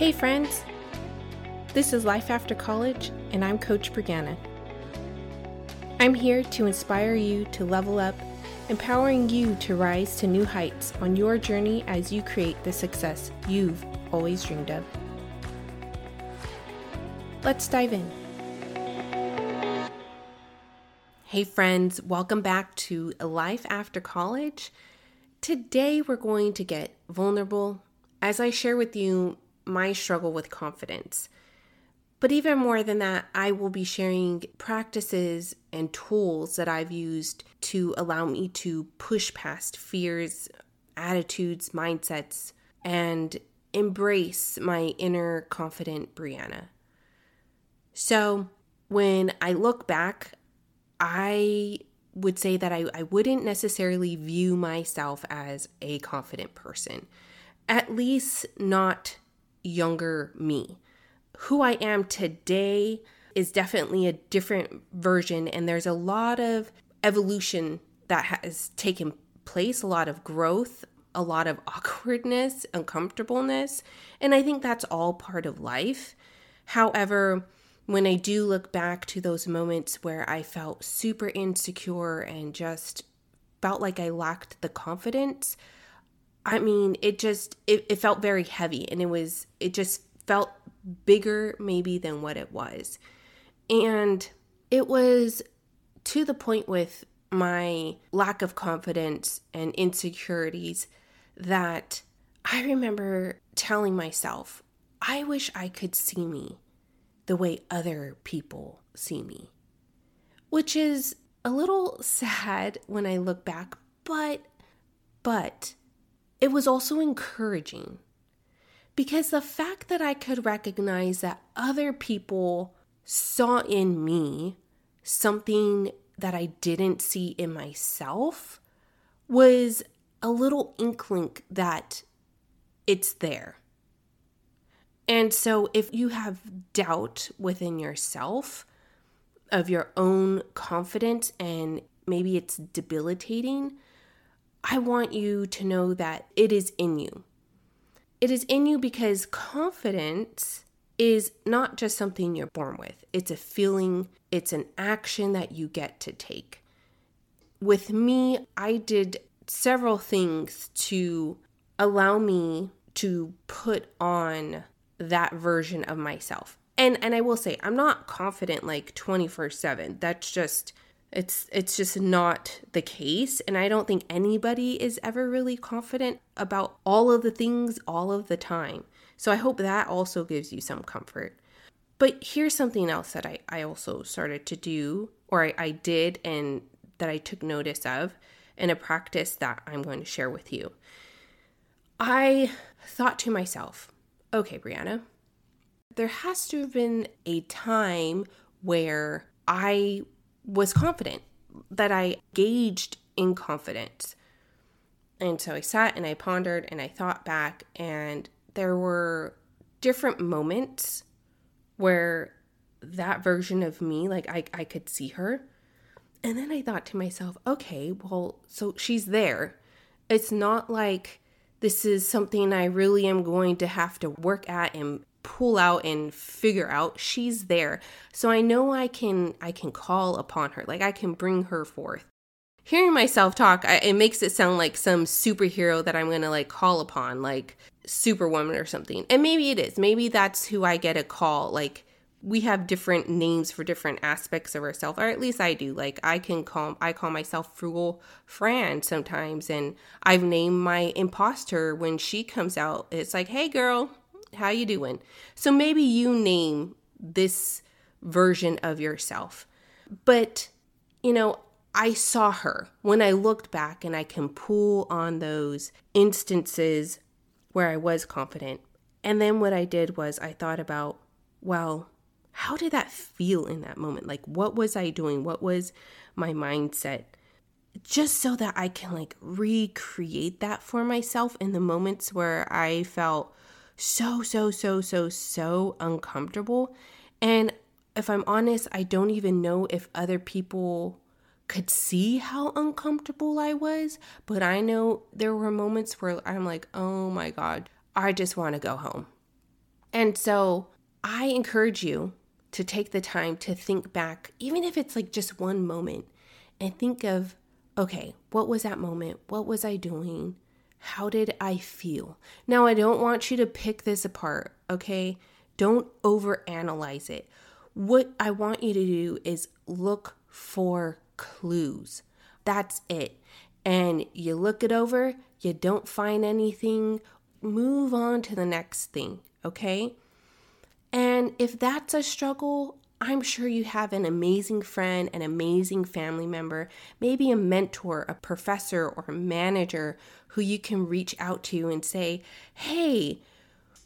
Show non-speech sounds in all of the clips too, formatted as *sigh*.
Hey, friends! This is Life After College, and I'm Coach Brianna. I'm here to inspire you to level up, empowering you to rise to new heights on your journey as you create the success you've always dreamed of. Let's dive in. Hey, friends, welcome back to Life After College. Today, we're going to get vulnerable as I share with you my struggle with confidence. But even more than that, I will be sharing practices and tools that I've used to allow me to push past fears, attitudes, mindsets, and embrace my inner confident Brianna. So, when I look back, I would say that I, I wouldn't necessarily view myself as a confident person, at least not younger me. Who I am today is definitely a different version, and there's a lot of evolution that has taken place, a lot of growth, a lot of *laughs* awkwardness, uncomfortableness, and I think that's all part of life. However, when I do look back to those moments where I felt super insecure and just felt like I lacked the confidence, I mean, it just it, it felt very heavy and it was it just felt bigger maybe than what it was. And it was to the point with my lack of confidence and insecurities that I remember telling myself, I wish I could see me the way other people see me. Which is a little *laughs* sad when I look back, but but it was also encouraging because the fact that I could recognize that other people saw in me something that I didn't see in myself was a little inkling that it's there. And so, if you have doubt within yourself of your own confidence and maybe it's debilitating, I want you to know that it is in you. It is in you because confidence is not just something you're born with, it's a feeling, it's an action that you get to take. With me, I did several things to allow me to put on that version of myself. And and I will say I'm not confident like 24/7. That's just it's it's just not the case and I don't think anybody is ever really confident about all of the things all of the time. So I hope that also gives you some comfort. But here's something else that I, I also started to do, or I, I did, and that I took notice of, in a practice that I'm going to share with you. I thought to myself, okay, Brianna, there has to have been a time where I was confident, that I gauged in confidence. And so I sat and I pondered and I thought back, and there were different moments where that version of me, like I, I could see her. And then I thought to myself, okay, well, so she's there. It's not like this is something I really am going to have to work at and pull out and figure out she's there. So i know i can i can call upon her like i can bring her forth. Hearing myself talk I, it makes it sound like some superhero that i'm gonna like call upon like superwoman or something. And maybe it is. Maybe that's who i get a call. Like we have different names for different aspects of ourselves or at least i do. Like i can call i call myself frugal fran sometimes and i've named my imposter when she comes out. It's like hey girl how you doing? So maybe you name this version of yourself. But, you know, I saw her when I looked back and I can pull on those instances where I was confident. And then what I did was I thought about, well, how did that feel in that moment? Like, what was I doing? What was my mindset? Just so that I can like recreate that for myself in the moments where I felt so, so, so, so, so uncomfortable. And if I'm honest, I don't even know if other people could see how uncomfortable I was, but I know there were moments where I'm like, oh my God, I just want to go home. And so I encourage you to take the time to think back, even if it's like just one moment, and think of, okay, what was that moment? What was I doing? How did I feel? Now, I don't want you to pick this apart, okay? Don't overanalyze it. What I want you to do is look for clues. That's it. And you look it over, you don't find anything, move on to the next thing, okay? And if that's a struggle, I'm sure you have an amazing friend, an amazing family member, maybe a mentor, a professor, or a manager who you can reach out to and say, hey,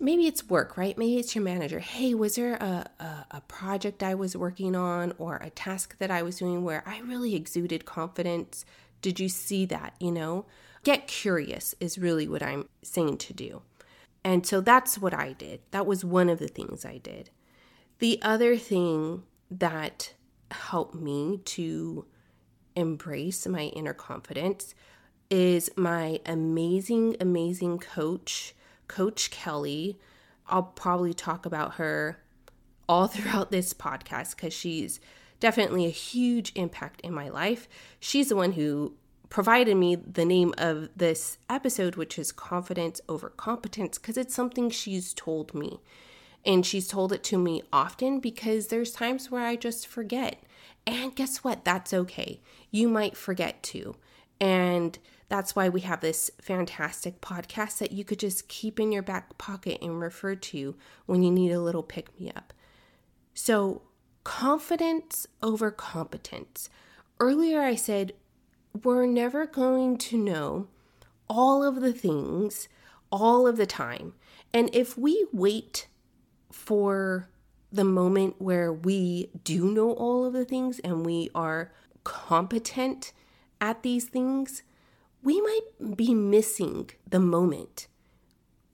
maybe it's work, right? Maybe it's your manager. Hey, was there a, a, a, project I was working on or a task that I was doing where I really exuded confidence? Did you see that? You know, get curious is really what I'm saying to do. And so that's what I did. That was one of the things I did. The other thing that helped me to embrace my inner confidence is my amazing, amazing coach, Coach Kelly. I'll probably talk about her all *laughs* throughout this podcast because she's definitely a huge impact in my life. She's the one who provided me the name of this episode, which is Confidence Over Competence, because it's something she's told me. And she's told it to me often because there's times where I just forget. And guess what? That's okay. You might forget too. And that's why we have this fantastic podcast that you could just keep in your back pocket and refer to when you need a little pick me up. So, confidence over competence. Earlier, I said we're never going to know all of the things all of the time. And if we wait for the moment where we do know all of the things and we are competent at these things, we might be missing the moment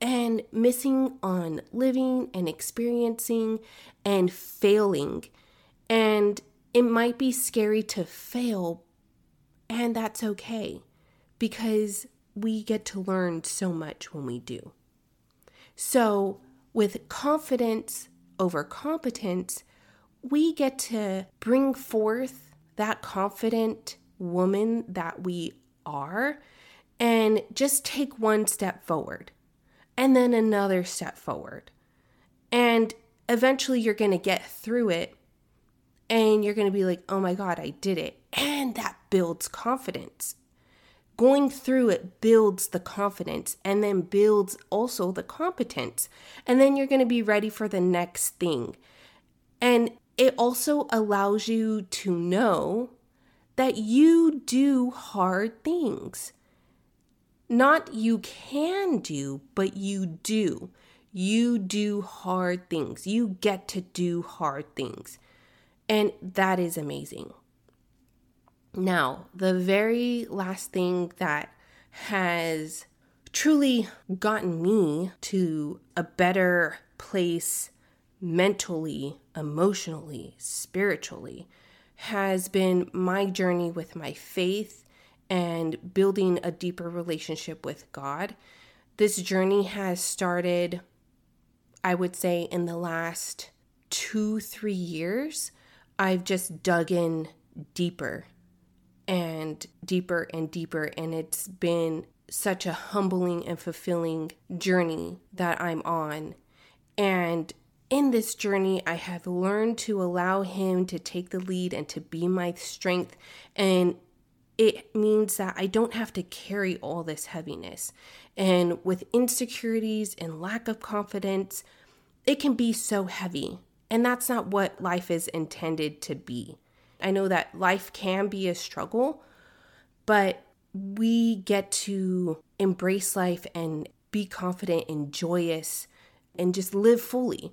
and missing on living and experiencing and failing. And it might be scary to fail, and that's okay because we get to learn so much when we do. So, with confidence over competence, we get to bring forth that confident woman that we are and just take one step forward and then another step forward. And eventually you're going to get through it and you're going to be like, oh my God, I did it. And that builds confidence. Going through it builds the confidence and then builds also the competence. And then you're going to be ready for the next thing. And it also allows you to know that you do hard things. Not you can do, but you do. You do hard things. You get to do hard things. And that is amazing. Now, the very last thing that has truly gotten me to a better place mentally, emotionally, spiritually has been my journey with my faith and building a deeper relationship with God. This journey has started, I would say, in the last two, three years. I've just dug in deeper and deeper and deeper. And it's been such a humbling and fulfilling journey that I'm on. And in this journey, I have learned to allow Him to take the lead and to be my strength. And it means that I don't have to carry all this heaviness. And with insecurities and lack of confidence, it can be so heavy. And that's not what life is intended to be. I know that life can be a struggle, but we get to embrace life and be confident and joyous and just live fully.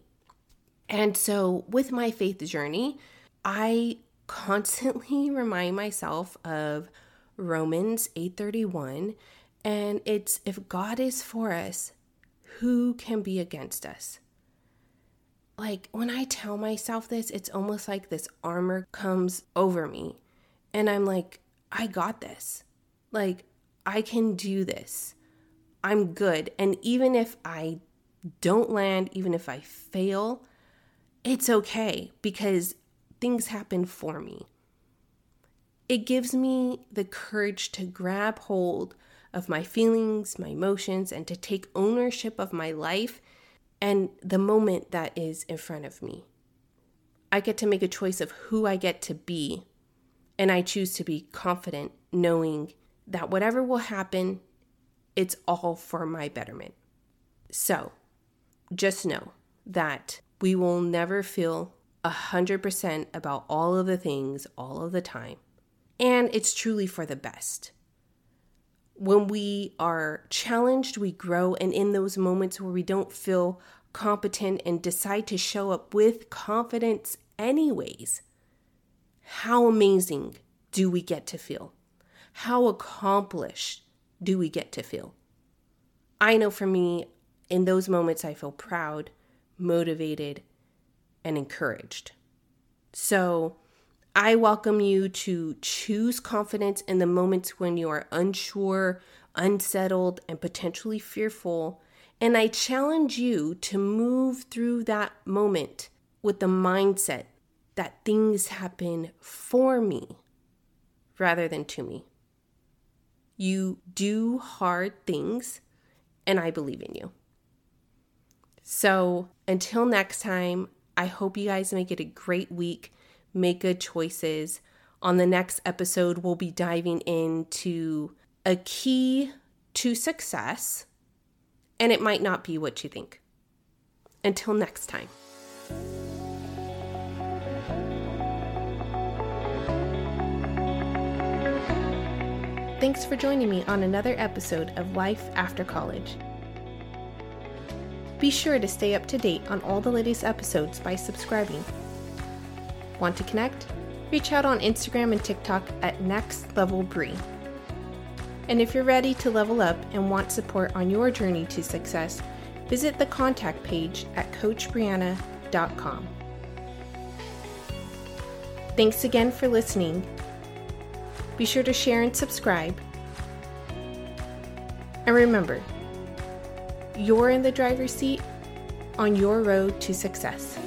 And so, with my faith journey, I constantly *laughs* remind myself of Romans 8:31 and it's if God is for us, who can be against us? Like when I tell myself this, it's almost like this armor comes over me. And I'm like, I got this. Like, I can do this. I'm good. And even if I don't land, even if I fail, it's okay because things happen for me. It gives me the courage to grab hold of my feelings, my emotions, and to take ownership of my life and the moment that is in front of me. I get to make a choice of who I get to be, and I choose to be confident knowing that whatever will happen, it's all for my betterment. So, just know that we will never feel 100% about all of the things all of the time. And it's truly for the best. When we are challenged, we grow. And in those moments where we don't feel competent and decide to show up with confidence, anyways, how amazing do we get to feel? How accomplished do we get to feel? I know for me, in those moments, I feel proud, motivated, and encouraged. So, I welcome you to choose confidence in the moments when you are unsure, unsettled, and potentially fearful. And I challenge you to move through that moment with the mindset that things happen for me rather than to me. You do hard things, and I believe in you. So until next time, I hope you guys make it a great week. Make good choices. On the next episode, we'll be diving into a key to success, and it might not be what you think. Until next time. Thanks for joining me on another episode of Life After College. Be sure to stay up to date on all the latest episodes by subscribing. Want to connect? Reach out on Instagram and TikTok at Next Level Bree. And if you're ready to level up and want support on your journey to success, visit the contact page at CoachBrianna.com. Thanks again for listening. Be sure to share and subscribe. And remember, you're in the driver's seat on your road to success.